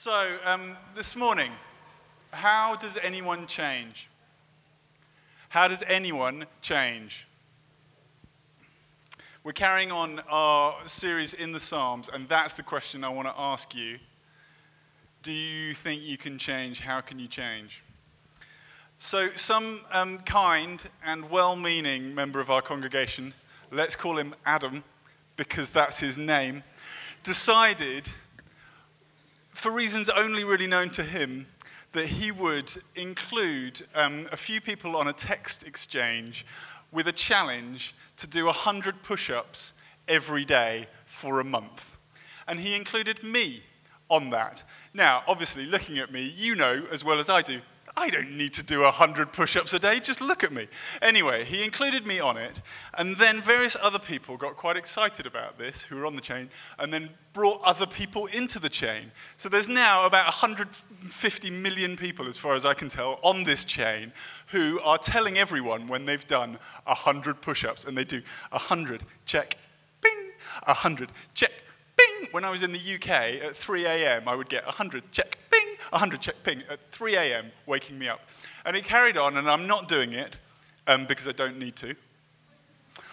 So, um, this morning, how does anyone change? How does anyone change? We're carrying on our series in the Psalms, and that's the question I want to ask you. Do you think you can change? How can you change? So, some um, kind and well meaning member of our congregation, let's call him Adam because that's his name, decided, for reasons only really known to him, that he would include um, a few people on a text exchange with a challenge to do 100 push ups every day for a month. And he included me on that. Now, obviously, looking at me, you know as well as I do, I don't need to do 100 push ups a day, just look at me. Anyway, he included me on it, and then various other people got quite excited about this who were on the chain, and then brought other people into the chain. So there's now about 150 million people, as far as I can tell, on this chain who are telling everyone when they've done 100 push ups, and they do 100, check, bing, 100, check, bing. When I was in the UK at 3 a.m., I would get 100, check, 100 check ping at 3 a.m., waking me up. And it carried on, and I'm not doing it um, because I don't need to.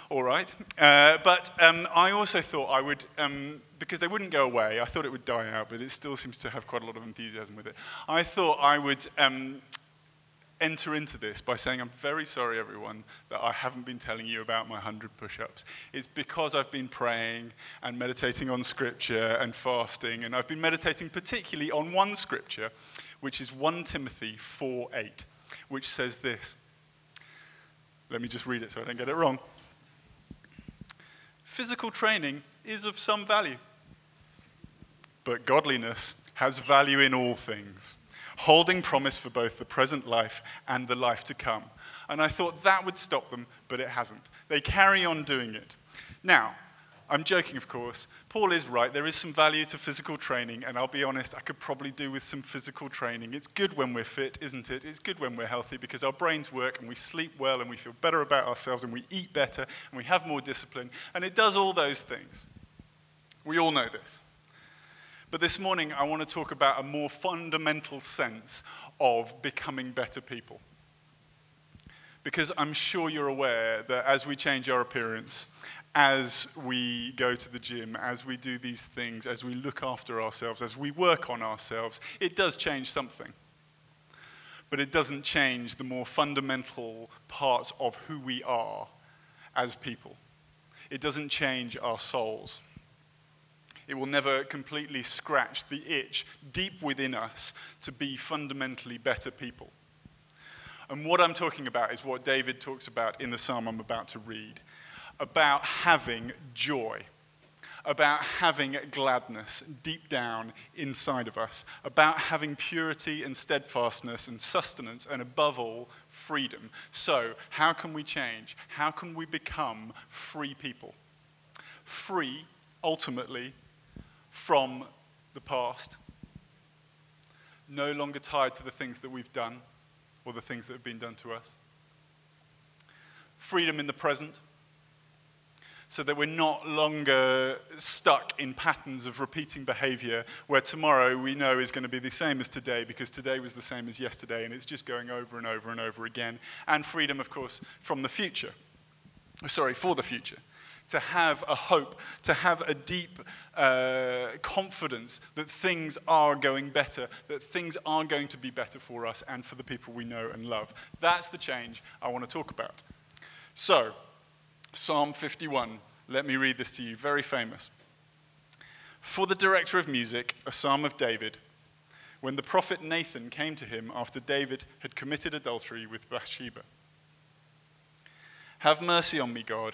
All right. Uh, but um, I also thought I would, um, because they wouldn't go away, I thought it would die out, but it still seems to have quite a lot of enthusiasm with it. I thought I would um, enter into this by saying, I'm very sorry, everyone, that I haven't been telling you about my 100 push ups. It's because I've been praying and meditating on scripture and fasting, and I've been meditating particularly on one scripture, which is 1 Timothy 4 8, which says this. Let me just read it so I don't get it wrong. Physical training is of some value, but godliness has value in all things holding promise for both the present life and the life to come. And I thought that would stop them, but it hasn't. They carry on doing it. Now, I'm joking, of course. Paul is right. There is some value to physical training, and I'll be honest, I could probably do with some physical training. It's good when we're fit, isn't it? It's good when we're healthy because our brains work and we sleep well and we feel better about ourselves and we eat better and we have more discipline, and it does all those things. We all know this. But this morning, I want to talk about a more fundamental sense of becoming better people. Because I'm sure you're aware that as we change our appearance, as we go to the gym, as we do these things, as we look after ourselves, as we work on ourselves, it does change something. But it doesn't change the more fundamental parts of who we are as people. It doesn't change our souls. It will never completely scratch the itch deep within us to be fundamentally better people. And what I'm talking about is what David talks about in the psalm I'm about to read about having joy, about having gladness deep down inside of us, about having purity and steadfastness and sustenance, and above all, freedom. So, how can we change? How can we become free people? Free, ultimately, from the past, no longer tied to the things that we've done or the things that have been done to us. Freedom in the present, so that we're not longer stuck in patterns of repeating behavior where tomorrow we know is going to be the same as today because today was the same as yesterday and it's just going over and over and over again. And freedom, of course, from the future. Sorry, for the future to have a hope, to have a deep uh, confidence that things are going better, that things are going to be better for us and for the people we know and love. That's the change I want to talk about. So, Psalm 51. Let me read this to you, very famous. For the director of music, a psalm of David, when the prophet Nathan came to him after David had committed adultery with Bathsheba. Have mercy on me, God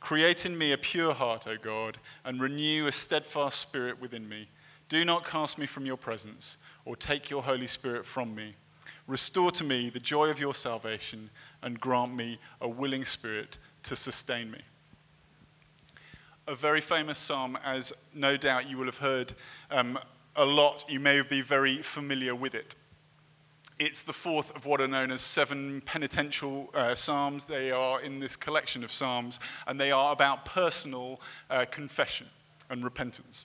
Create in me a pure heart, O God, and renew a steadfast spirit within me. Do not cast me from your presence, or take your Holy Spirit from me. Restore to me the joy of your salvation, and grant me a willing spirit to sustain me. A very famous psalm, as no doubt you will have heard um, a lot. You may be very familiar with it. It's the fourth of what are known as seven penitential uh, psalms. They are in this collection of psalms, and they are about personal uh, confession and repentance.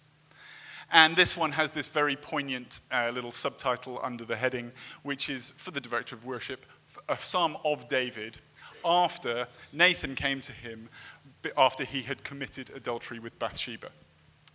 And this one has this very poignant uh, little subtitle under the heading, which is for the director of worship, a psalm of David after Nathan came to him after he had committed adultery with Bathsheba.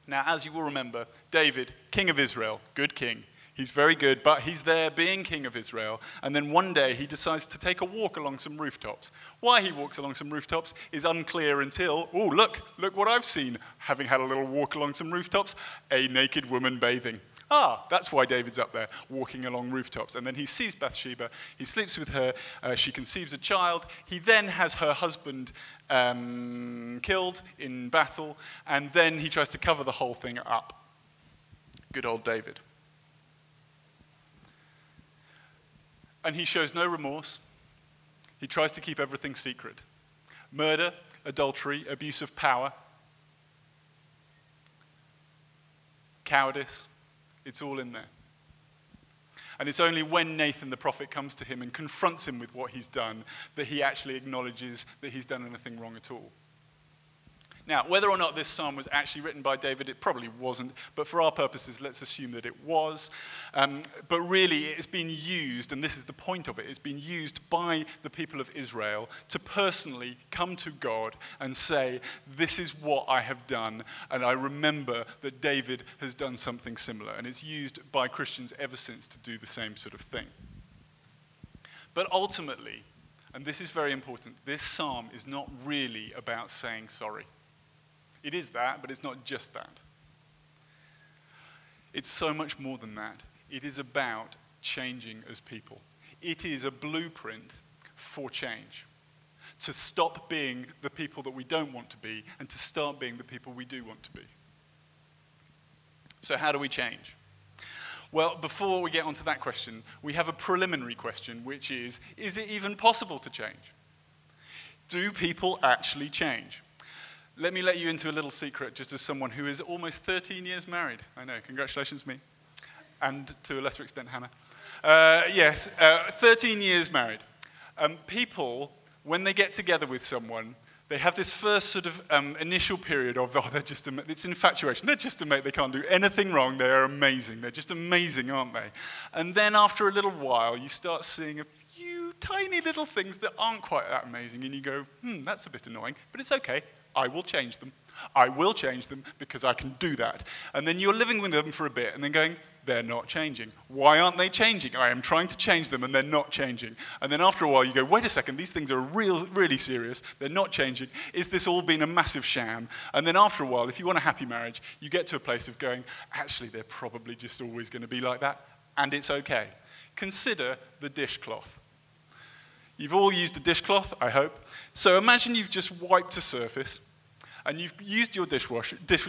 Now, as you will remember, David, king of Israel, good king, He's very good, but he's there being king of Israel. And then one day he decides to take a walk along some rooftops. Why he walks along some rooftops is unclear until, oh, look, look what I've seen. Having had a little walk along some rooftops, a naked woman bathing. Ah, that's why David's up there walking along rooftops. And then he sees Bathsheba, he sleeps with her, uh, she conceives a child. He then has her husband um, killed in battle, and then he tries to cover the whole thing up. Good old David. And he shows no remorse. He tries to keep everything secret murder, adultery, abuse of power, cowardice. It's all in there. And it's only when Nathan the prophet comes to him and confronts him with what he's done that he actually acknowledges that he's done anything wrong at all. Now, whether or not this psalm was actually written by David, it probably wasn't, but for our purposes, let's assume that it was. Um, but really, it's been used, and this is the point of it, it's been used by the people of Israel to personally come to God and say, This is what I have done, and I remember that David has done something similar. And it's used by Christians ever since to do the same sort of thing. But ultimately, and this is very important, this psalm is not really about saying sorry. It is that, but it's not just that. It's so much more than that. It is about changing as people. It is a blueprint for change. To stop being the people that we don't want to be and to start being the people we do want to be. So, how do we change? Well, before we get onto that question, we have a preliminary question, which is Is it even possible to change? Do people actually change? Let me let you into a little secret, just as someone who is almost 13 years married. I know, congratulations, me. And to a lesser extent, Hannah. Uh, yes, uh, 13 years married. Um, people, when they get together with someone, they have this first sort of um, initial period of, oh, they're just, a, it's infatuation. They're just a mate. They can't do anything wrong. They're amazing. They're just amazing, aren't they? And then after a little while, you start seeing a few tiny little things that aren't quite that amazing. And you go, hmm, that's a bit annoying, but it's okay. I will change them. I will change them because I can do that. And then you're living with them for a bit and then going, they're not changing. Why aren't they changing? I am trying to change them and they're not changing. And then after a while, you go, wait a second, these things are real, really serious. They're not changing. Is this all been a massive sham? And then after a while, if you want a happy marriage, you get to a place of going, actually, they're probably just always going to be like that. And it's okay. Consider the dishcloth. You've all used a dishcloth, I hope. So imagine you've just wiped a surface and you've used your dish,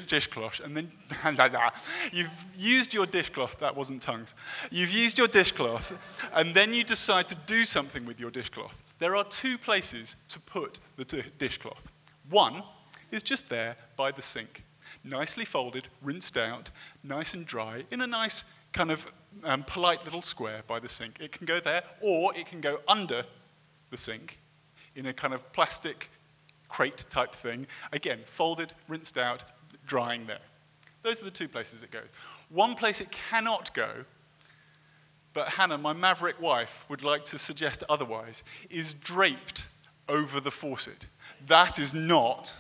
dishcloth, and then you've used your dishcloth, that wasn't tongues, you've used your dishcloth, and then you decide to do something with your dishcloth. There are two places to put the dishcloth. One is just there by the sink, nicely folded, rinsed out, nice and dry, in a nice kind of um, polite little square by the sink. It can go there, or it can go under the sink in a kind of plastic crate type thing. Again, folded, rinsed out, drying there. Those are the two places it goes. One place it cannot go, but Hannah, my maverick wife, would like to suggest otherwise, is draped over the faucet. That is not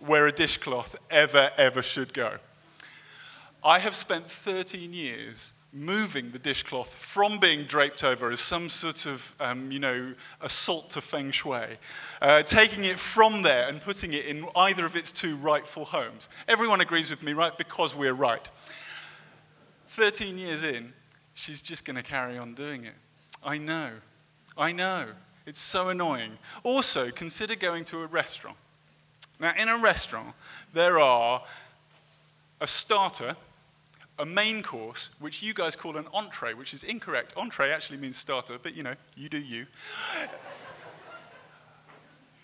where a dishcloth ever, ever should go. I have spent 13 years moving the dishcloth from being draped over as some sort of, um, you know, assault to feng shui, uh, taking it from there and putting it in either of its two rightful homes. Everyone agrees with me, right? Because we're right. 13 years in, she's just going to carry on doing it. I know. I know. It's so annoying. Also, consider going to a restaurant. Now, in a restaurant, there are a starter, a main course, which you guys call an entree, which is incorrect. Entree actually means starter, but you know, you do you.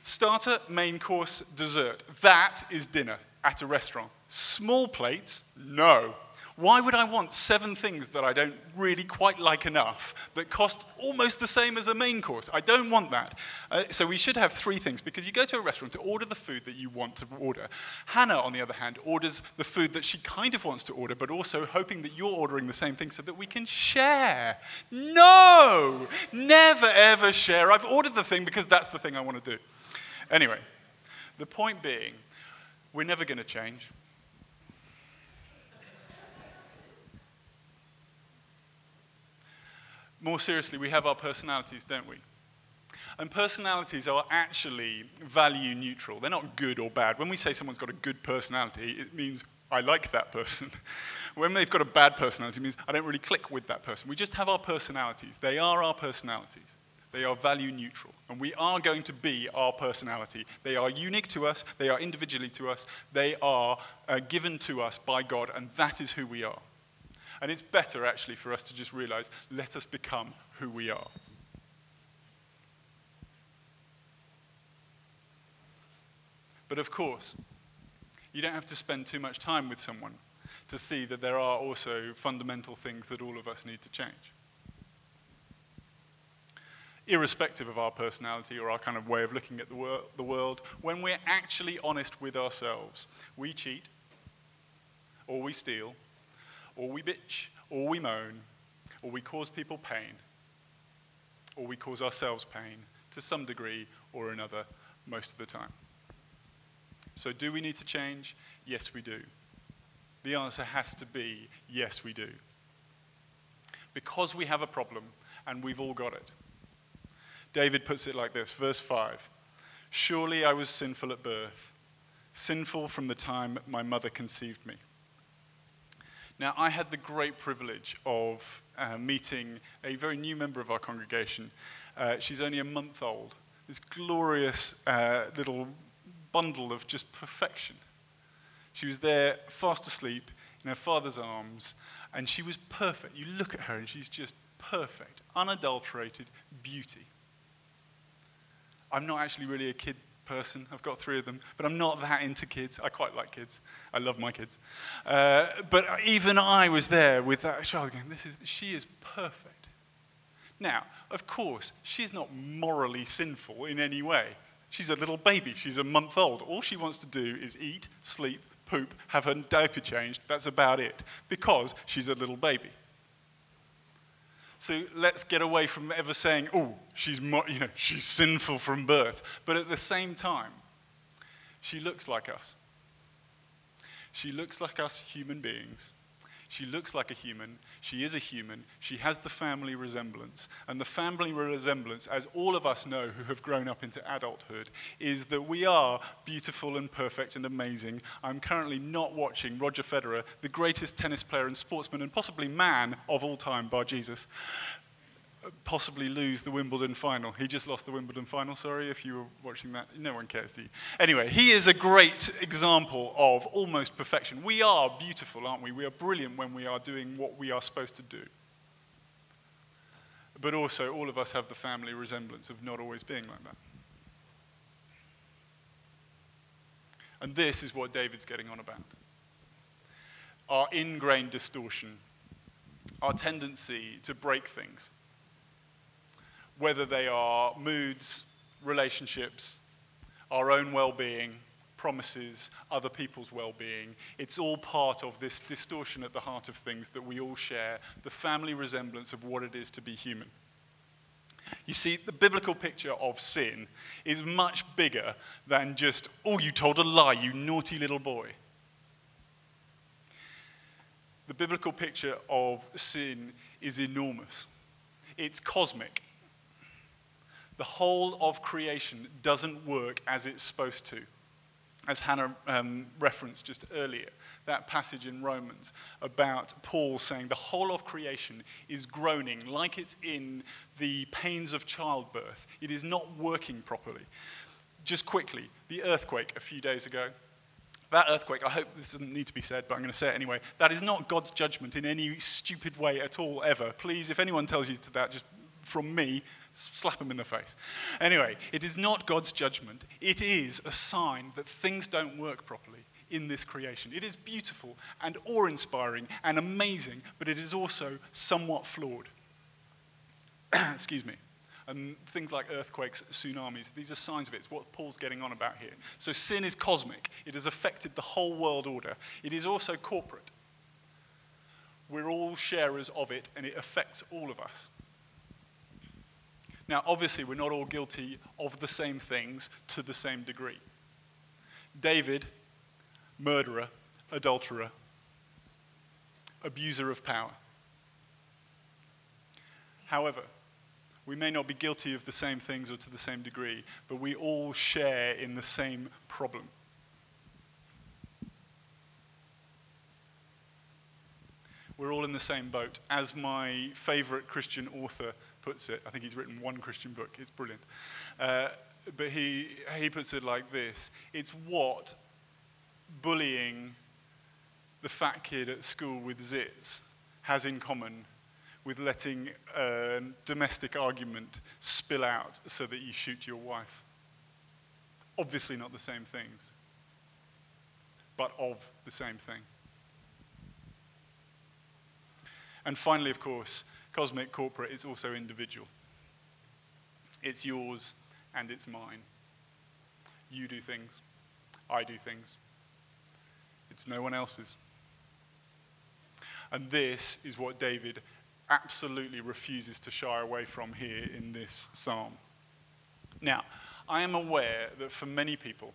starter, main course, dessert. That is dinner at a restaurant. Small plates, no. Why would I want seven things that I don't really quite like enough that cost almost the same as a main course? I don't want that. Uh, so we should have three things because you go to a restaurant to order the food that you want to order. Hannah, on the other hand, orders the food that she kind of wants to order, but also hoping that you're ordering the same thing so that we can share. No! Never ever share. I've ordered the thing because that's the thing I want to do. Anyway, the point being, we're never going to change. More seriously, we have our personalities, don't we? And personalities are actually value neutral. They're not good or bad. When we say someone's got a good personality, it means I like that person. when they've got a bad personality, it means I don't really click with that person. We just have our personalities. They are our personalities. They are value neutral. And we are going to be our personality. They are unique to us. They are individually to us. They are uh, given to us by God, and that is who we are. And it's better, actually, for us to just realize let us become who we are. But of course, you don't have to spend too much time with someone to see that there are also fundamental things that all of us need to change. Irrespective of our personality or our kind of way of looking at the, wor- the world, when we're actually honest with ourselves, we cheat, or we steal, or we bitch, or we moan, or we cause people pain, or we cause ourselves pain to some degree or another most of the time. So, do we need to change? Yes, we do. The answer has to be yes, we do. Because we have a problem and we've all got it. David puts it like this, verse 5 Surely I was sinful at birth, sinful from the time my mother conceived me. Now, I had the great privilege of uh, meeting a very new member of our congregation. Uh, she's only a month old. This glorious uh, little bundle of just perfection. She was there, fast asleep, in her father's arms, and she was perfect. You look at her, and she's just perfect, unadulterated beauty. I'm not actually really a kid person. I've got three of them, but I'm not that into kids. I quite like kids. I love my kids. Uh, but even I was there with that child going, this is, she is perfect. Now, of course, she's not morally sinful in any way. She's a little baby. She's a month old. All she wants to do is eat, sleep, poop, have her diaper changed. That's about it, because she's a little baby. So let's get away from ever saying, oh, she's, you know, she's sinful from birth. But at the same time, she looks like us. She looks like us human beings. She looks like a human. She is a human. She has the family resemblance. And the family resemblance, as all of us know who have grown up into adulthood, is that we are beautiful and perfect and amazing. I'm currently not watching Roger Federer, the greatest tennis player and sportsman and possibly man of all time, bar Jesus, possibly lose the Wimbledon final. He just lost the Wimbledon final, sorry if you were watching that. No one cares, do you? Anyway, he is a great example of almost perfection. We are beautiful, aren't we? We are brilliant when we are doing what we are supposed to do. But also, all of us have the family resemblance of not always being like that. And this is what David's getting on about our ingrained distortion, our tendency to break things whether they are moods, relationships, our own well being, promises, other people's well being. It's all part of this distortion at the heart of things that we all share, the family resemblance of what it is to be human. You see, the biblical picture of sin is much bigger than just, oh, you told a lie, you naughty little boy. the biblical picture of sin is enormous. It's cosmic. The whole of creation doesn't work as it's supposed to. As Hannah um, referenced just earlier, that passage in Romans about Paul saying the whole of creation is groaning like it's in the pains of childbirth. It is not working properly. Just quickly, the earthquake a few days ago. That earthquake, I hope this doesn't need to be said, but I'm going to say it anyway. That is not God's judgment in any stupid way at all, ever. Please, if anyone tells you to that, just from me, slap them in the face. Anyway, it is not God's judgment. It is a sign that things don't work properly in this creation. It is beautiful and awe inspiring and amazing, but it is also somewhat flawed. Excuse me. And things like earthquakes, tsunamis, these are signs of it. It's what Paul's getting on about here. So sin is cosmic, it has affected the whole world order. It is also corporate. We're all sharers of it, and it affects all of us. Now, obviously, we're not all guilty of the same things to the same degree. David murderer, adulterer, abuser of power. However, we may not be guilty of the same things or to the same degree, but we all share in the same problem. We're all in the same boat. As my favorite Christian author puts it, I think he's written one Christian book, it's brilliant. Uh, but he, he puts it like this It's what bullying the fat kid at school with zits has in common with letting a domestic argument spill out so that you shoot your wife. Obviously, not the same things, but of the same thing. And finally, of course, cosmic corporate is also individual. It's yours and it's mine. You do things, I do things. It's no one else's. And this is what David absolutely refuses to shy away from here in this psalm. Now, I am aware that for many people,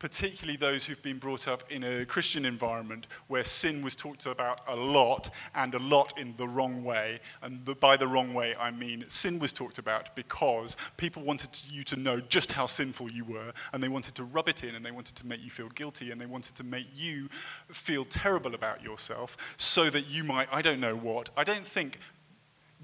particularly those who've been brought up in a Christian environment where sin was talked about a lot and a lot in the wrong way. And the, by the wrong way, I mean sin was talked about because people wanted you to know just how sinful you were, and they wanted to rub it in, and they wanted to make you feel guilty, and they wanted to make you feel terrible about yourself so that you might, I don't know what. I don't think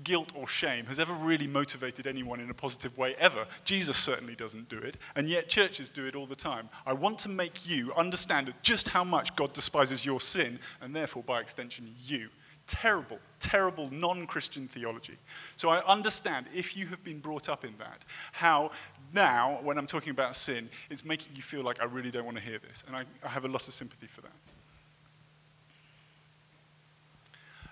guilt or shame has ever really motivated anyone in a positive way ever. Jesus certainly doesn't do it, and yet churches do it all the time. I want to make you understand just how much God despises your sin, and therefore, by extension, you. Terrible, terrible non Christian theology. So I understand if you have been brought up in that, how now, when I'm talking about sin, it's making you feel like I really don't want to hear this. And I, I have a lot of sympathy for that.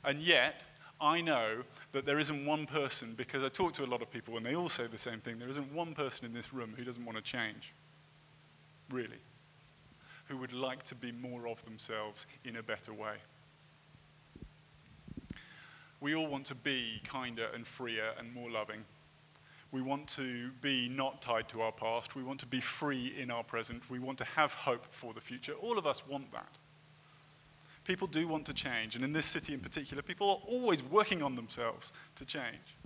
And yet, I know that there isn't one person, because I talk to a lot of people and they all say the same thing, there isn't one person in this room who doesn't want to change, really, who would like to be more of themselves in a better way. We all want to be kinder and freer and more loving. We want to be not tied to our past. We want to be free in our present. We want to have hope for the future. All of us want that. People do want to change, and in this city in particular, people are always working on themselves to change,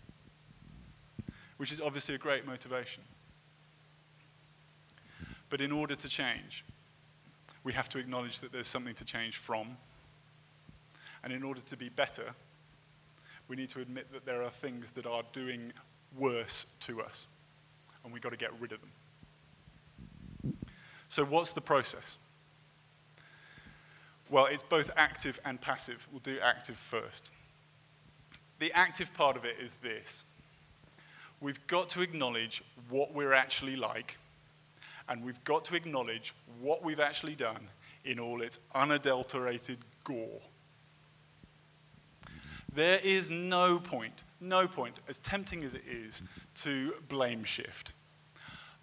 which is obviously a great motivation. But in order to change, we have to acknowledge that there's something to change from. And in order to be better, we need to admit that there are things that are doing worse to us, and we've got to get rid of them. So, what's the process? Well, it's both active and passive. We'll do active first. The active part of it is this we've got to acknowledge what we're actually like, and we've got to acknowledge what we've actually done in all its unadulterated gore. There is no point, no point, as tempting as it is, to blame shift.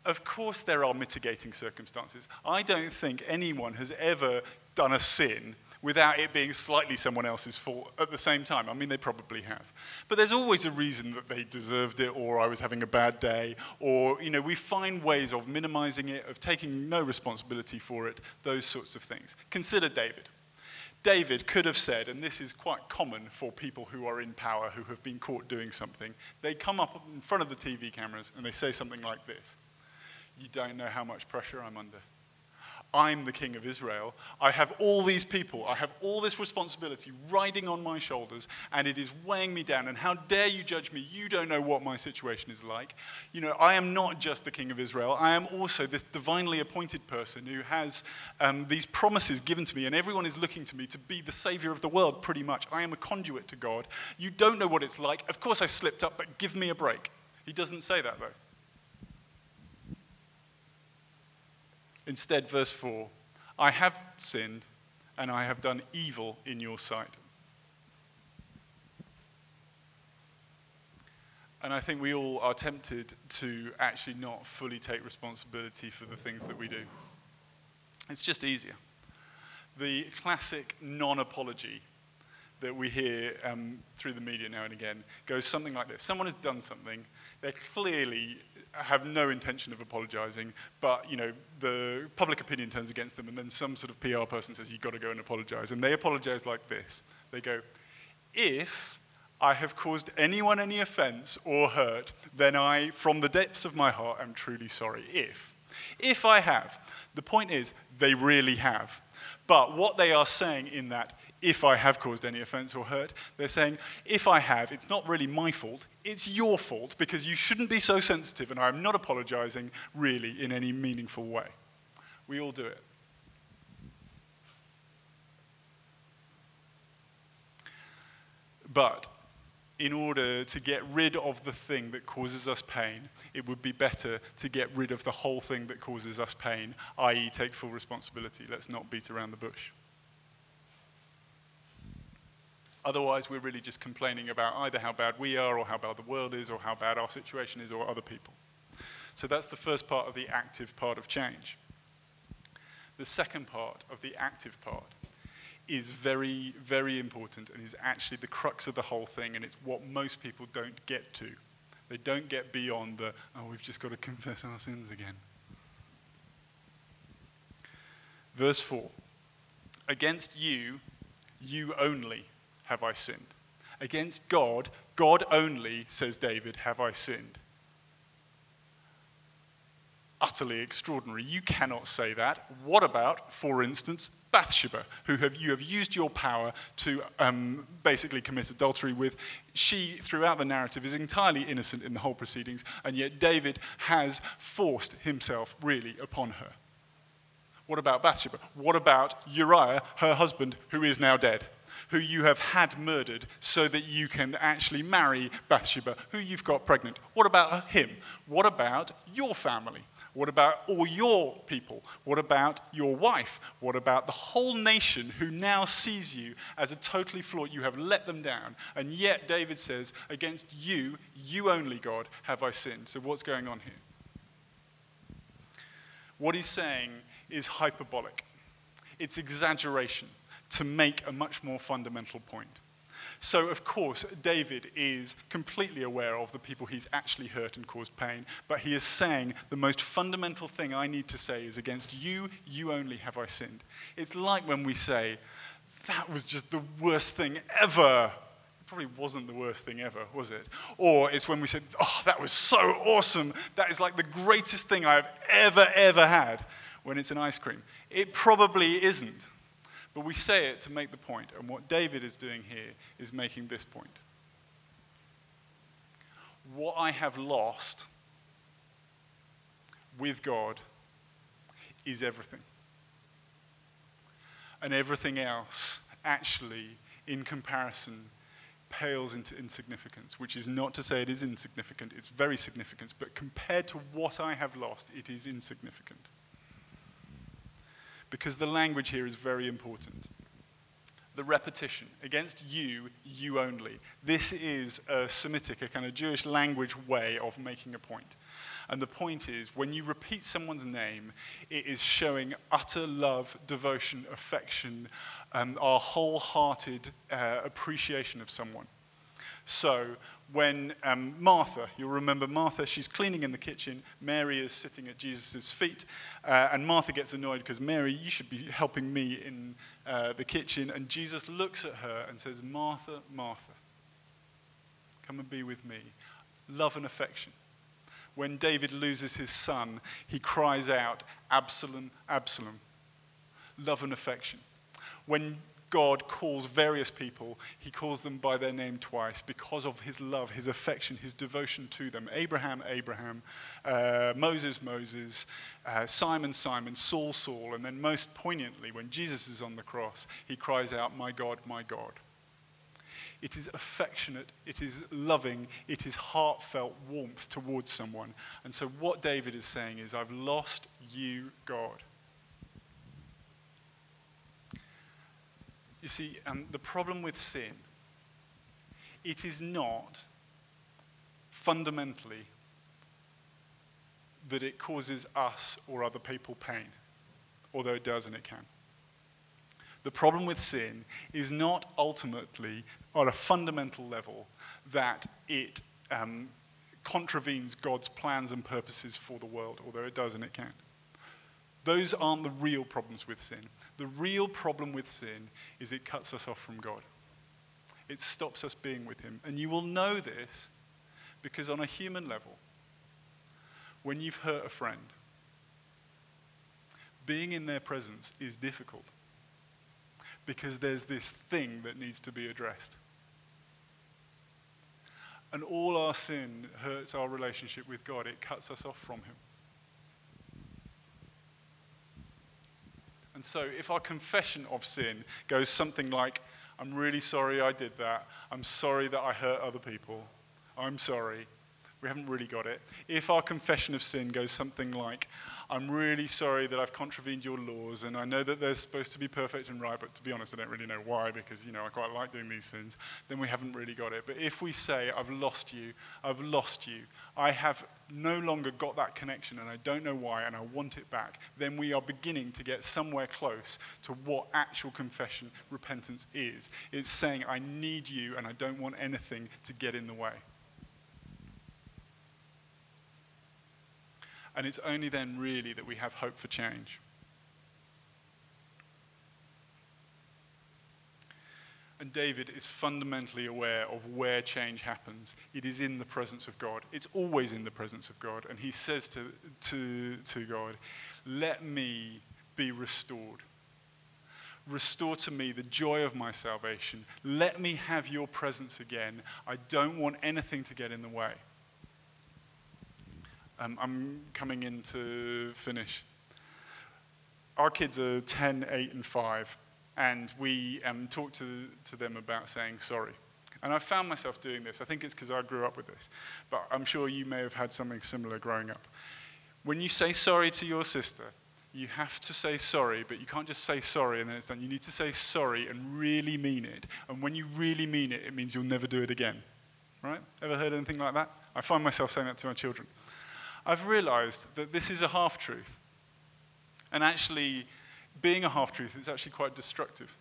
Of course, there are mitigating circumstances. I don't think anyone has ever done a sin without it being slightly someone else's fault at the same time. I mean, they probably have. But there's always a reason that they deserved it, or I was having a bad day, or, you know, we find ways of minimizing it, of taking no responsibility for it, those sorts of things. Consider David. David could have said, and this is quite common for people who are in power who have been caught doing something, they come up in front of the TV cameras and they say something like this You don't know how much pressure I'm under. I'm the king of Israel. I have all these people. I have all this responsibility riding on my shoulders, and it is weighing me down. And how dare you judge me? You don't know what my situation is like. You know, I am not just the king of Israel. I am also this divinely appointed person who has um, these promises given to me, and everyone is looking to me to be the savior of the world, pretty much. I am a conduit to God. You don't know what it's like. Of course, I slipped up, but give me a break. He doesn't say that, though. Instead, verse 4 I have sinned and I have done evil in your sight. And I think we all are tempted to actually not fully take responsibility for the things that we do. It's just easier. The classic non apology that we hear um, through the media now and again goes something like this Someone has done something, they're clearly have no intention of apologizing, but you know the public opinion turns against them, and then some sort of PR person says you've got to go and apologize, and they apologize like this. They go, "If I have caused anyone any offense or hurt, then I, from the depths of my heart, am truly sorry. If, if I have, the point is they really have. But what they are saying in that if I have caused any offense or hurt. They're saying, if I have, it's not really my fault, it's your fault because you shouldn't be so sensitive, and I'm not apologizing really in any meaningful way. We all do it. But in order to get rid of the thing that causes us pain, it would be better to get rid of the whole thing that causes us pain, i.e., take full responsibility. Let's not beat around the bush. Otherwise, we're really just complaining about either how bad we are, or how bad the world is, or how bad our situation is, or other people. So that's the first part of the active part of change. The second part of the active part is very, very important and is actually the crux of the whole thing, and it's what most people don't get to. They don't get beyond the, oh, we've just got to confess our sins again. Verse 4 Against you, you only have I sinned. Against God, God only, says David, have I sinned. Utterly extraordinary. You cannot say that. What about, for instance, Bathsheba, who have, you have used your power to um, basically commit adultery with? She, throughout the narrative, is entirely innocent in the whole proceedings, and yet David has forced himself really upon her. What about Bathsheba? What about Uriah, her husband, who is now dead? Who you have had murdered so that you can actually marry Bathsheba, who you've got pregnant. What about him? What about your family? What about all your people? What about your wife? What about the whole nation who now sees you as a totally flawed? You have let them down. And yet, David says, Against you, you only, God, have I sinned. So, what's going on here? What he's saying is hyperbolic, it's exaggeration to make a much more fundamental point. So, of course, David is completely aware of the people he's actually hurt and caused pain, but he is saying the most fundamental thing I need to say is against you, you only have I sinned. It's like when we say, that was just the worst thing ever. It probably wasn't the worst thing ever, was it? Or it's when we said, oh, that was so awesome. That is like the greatest thing I've ever, ever had when it's an ice cream. It probably isn't. But we say it to make the point, and what David is doing here is making this point. What I have lost with God is everything. And everything else, actually, in comparison, pales into insignificance, which is not to say it is insignificant, it's very significant, but compared to what I have lost, it is insignificant because the language here is very important. The repetition, against you, you only. This is a Semitic, a kind of Jewish language way of making a point. And the point is, when you repeat someone's name, it is showing utter love, devotion, affection, um, our wholehearted uh, appreciation of someone. So when um, Martha, you'll remember Martha, she's cleaning in the kitchen. Mary is sitting at Jesus' feet. Uh, and Martha gets annoyed because, Mary, you should be helping me in uh, the kitchen, and Jesus looks at her and says, Martha, Martha, come and be with me. Love and affection. When David loses his son, he cries out, Absalom, Absalom. Love and affection. When God calls various people, he calls them by their name twice because of his love, his affection, his devotion to them. Abraham, Abraham, uh, Moses, Moses, uh, Simon, Simon, Saul, Saul. And then, most poignantly, when Jesus is on the cross, he cries out, My God, my God. It is affectionate, it is loving, it is heartfelt warmth towards someone. And so, what David is saying is, I've lost you, God. You see, um, the problem with sin, it is not fundamentally that it causes us or other people pain, although it does and it can. The problem with sin is not ultimately, on a fundamental level, that it um, contravenes God's plans and purposes for the world, although it does and it can. Those aren't the real problems with sin. The real problem with sin is it cuts us off from God. It stops us being with Him. And you will know this because, on a human level, when you've hurt a friend, being in their presence is difficult because there's this thing that needs to be addressed. And all our sin hurts our relationship with God, it cuts us off from Him. So, if our confession of sin goes something like, I'm really sorry I did that, I'm sorry that I hurt other people, I'm sorry, we haven't really got it. If our confession of sin goes something like, I'm really sorry that I've contravened your laws, and I know that they're supposed to be perfect and right, but to be honest, I don't really know why, because, you know, I quite like doing these things, then we haven't really got it. But if we say, I've lost you, I've lost you, I have no longer got that connection, and I don't know why, and I want it back, then we are beginning to get somewhere close to what actual confession, repentance is. It's saying, I need you, and I don't want anything to get in the way. And it's only then, really, that we have hope for change. And David is fundamentally aware of where change happens. It is in the presence of God. It's always in the presence of God. And he says to, to, to God, Let me be restored. Restore to me the joy of my salvation. Let me have your presence again. I don't want anything to get in the way. Um, I'm coming in to finish. Our kids are 10, 8, and 5, and we um, talk to, to them about saying sorry. And I found myself doing this. I think it's because I grew up with this, but I'm sure you may have had something similar growing up. When you say sorry to your sister, you have to say sorry, but you can't just say sorry and then it's done. You need to say sorry and really mean it. And when you really mean it, it means you'll never do it again. Right? Ever heard anything like that? I find myself saying that to my children. I've realized that this is a half truth. And actually, being a half truth is actually quite destructive.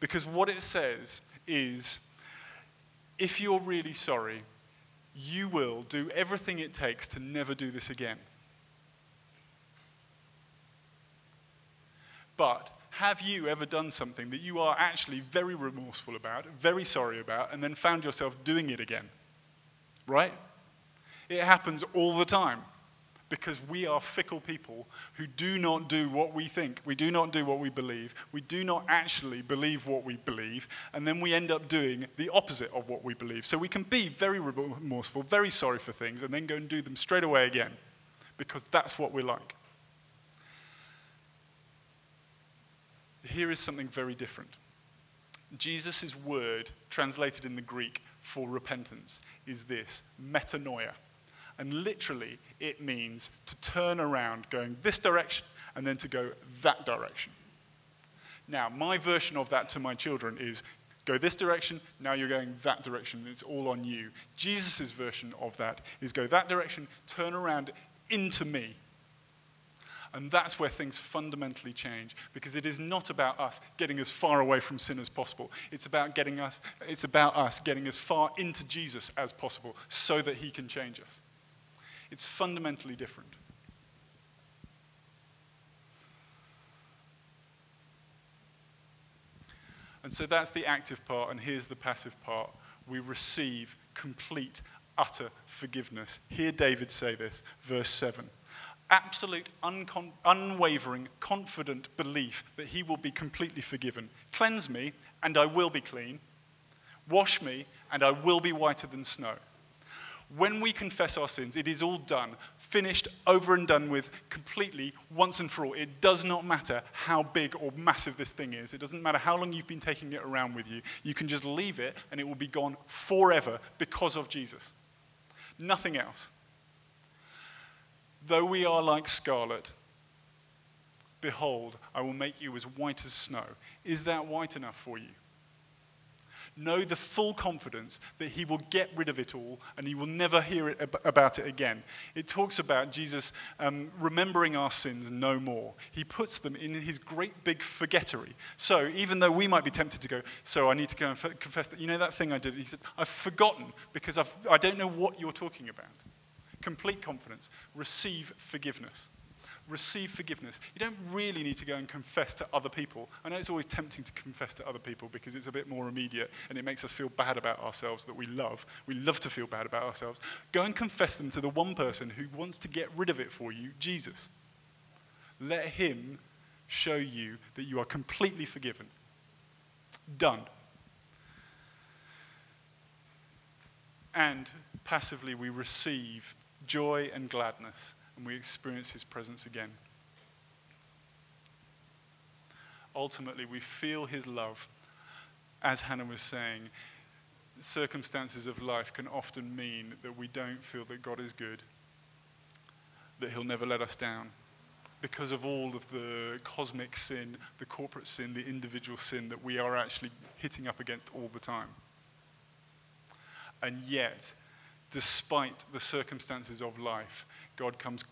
Because what it says is if you're really sorry, you will do everything it takes to never do this again. But have you ever done something that you are actually very remorseful about, very sorry about, and then found yourself doing it again? Right? It happens all the time because we are fickle people who do not do what we think. We do not do what we believe. We do not actually believe what we believe. And then we end up doing the opposite of what we believe. So we can be very remorseful, very sorry for things, and then go and do them straight away again because that's what we're like. Here is something very different. Jesus' word, translated in the Greek for repentance, is this metanoia. And literally, it means to turn around going this direction and then to go that direction. Now, my version of that to my children is go this direction, now you're going that direction, it's all on you. Jesus' version of that is go that direction, turn around into me. And that's where things fundamentally change because it is not about us getting as far away from sin as possible. It's about getting us it's about us getting as far into Jesus as possible so that he can change us. It's fundamentally different. And so that's the active part, and here's the passive part. We receive complete, utter forgiveness. Hear David say this, verse 7 absolute, uncon- unwavering, confident belief that he will be completely forgiven. Cleanse me, and I will be clean. Wash me, and I will be whiter than snow. When we confess our sins, it is all done, finished, over and done with, completely, once and for all. It does not matter how big or massive this thing is. It doesn't matter how long you've been taking it around with you. You can just leave it, and it will be gone forever because of Jesus. Nothing else. Though we are like scarlet, behold, I will make you as white as snow. Is that white enough for you? Know the full confidence that he will get rid of it all and he will never hear it ab- about it again. It talks about Jesus um, remembering our sins no more. He puts them in his great big forgettery. So even though we might be tempted to go, so I need to go and f- confess that, you know that thing I did? He said, I've forgotten because I've, I don't know what you're talking about complete confidence, receive forgiveness. Receive forgiveness. You don't really need to go and confess to other people. I know it's always tempting to confess to other people because it's a bit more immediate and it makes us feel bad about ourselves that we love. We love to feel bad about ourselves. Go and confess them to the one person who wants to get rid of it for you, Jesus. Let him show you that you are completely forgiven. Done. And passively, we receive joy and gladness, and we experience his presence again. Ultimately, we feel his love. As Hannah was saying, circumstances of life can often mean that we don't feel that God is good, that he'll never let us down. Because of all of the cosmic sin, the corporate sin, the individual sin that we are actually hitting up against all the time. And yet, despite the circumstances of life, God comes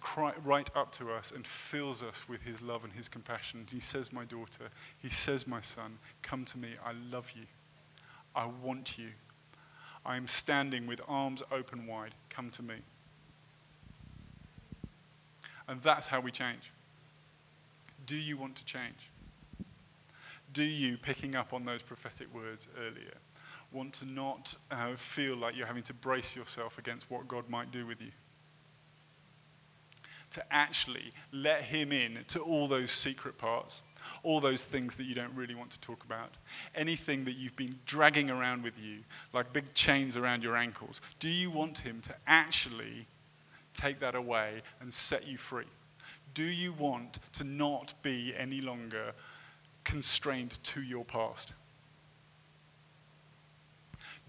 right up to us and fills us with his love and his compassion. He says, My daughter, he says, My son, come to me. I love you. I want you. I am standing with arms open wide. Come to me. And that's how we change. Do you want to change? Do you, picking up on those prophetic words earlier, want to not uh, feel like you're having to brace yourself against what God might do with you. To actually let Him in to all those secret parts, all those things that you don't really want to talk about, anything that you've been dragging around with you, like big chains around your ankles. Do you want Him to actually take that away and set you free? Do you want to not be any longer constrained to your past?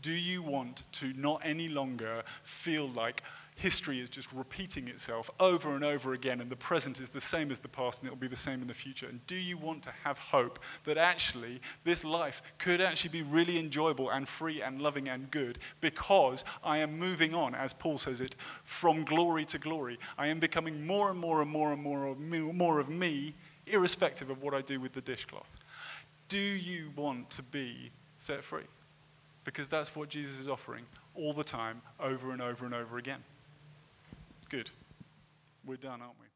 Do you want to not any longer feel like history is just repeating itself over and over again and the present is the same as the past and it'll be the same in the future? And do you want to have hope that actually this life could actually be really enjoyable and free and loving and good because I am moving on, as Paul says it, from glory to glory? I am becoming more and more and more and more of me, more of me irrespective of what I do with the dishcloth. Do you want to be set free? Because that's what Jesus is offering all the time, over and over and over again. Good. We're done, aren't we?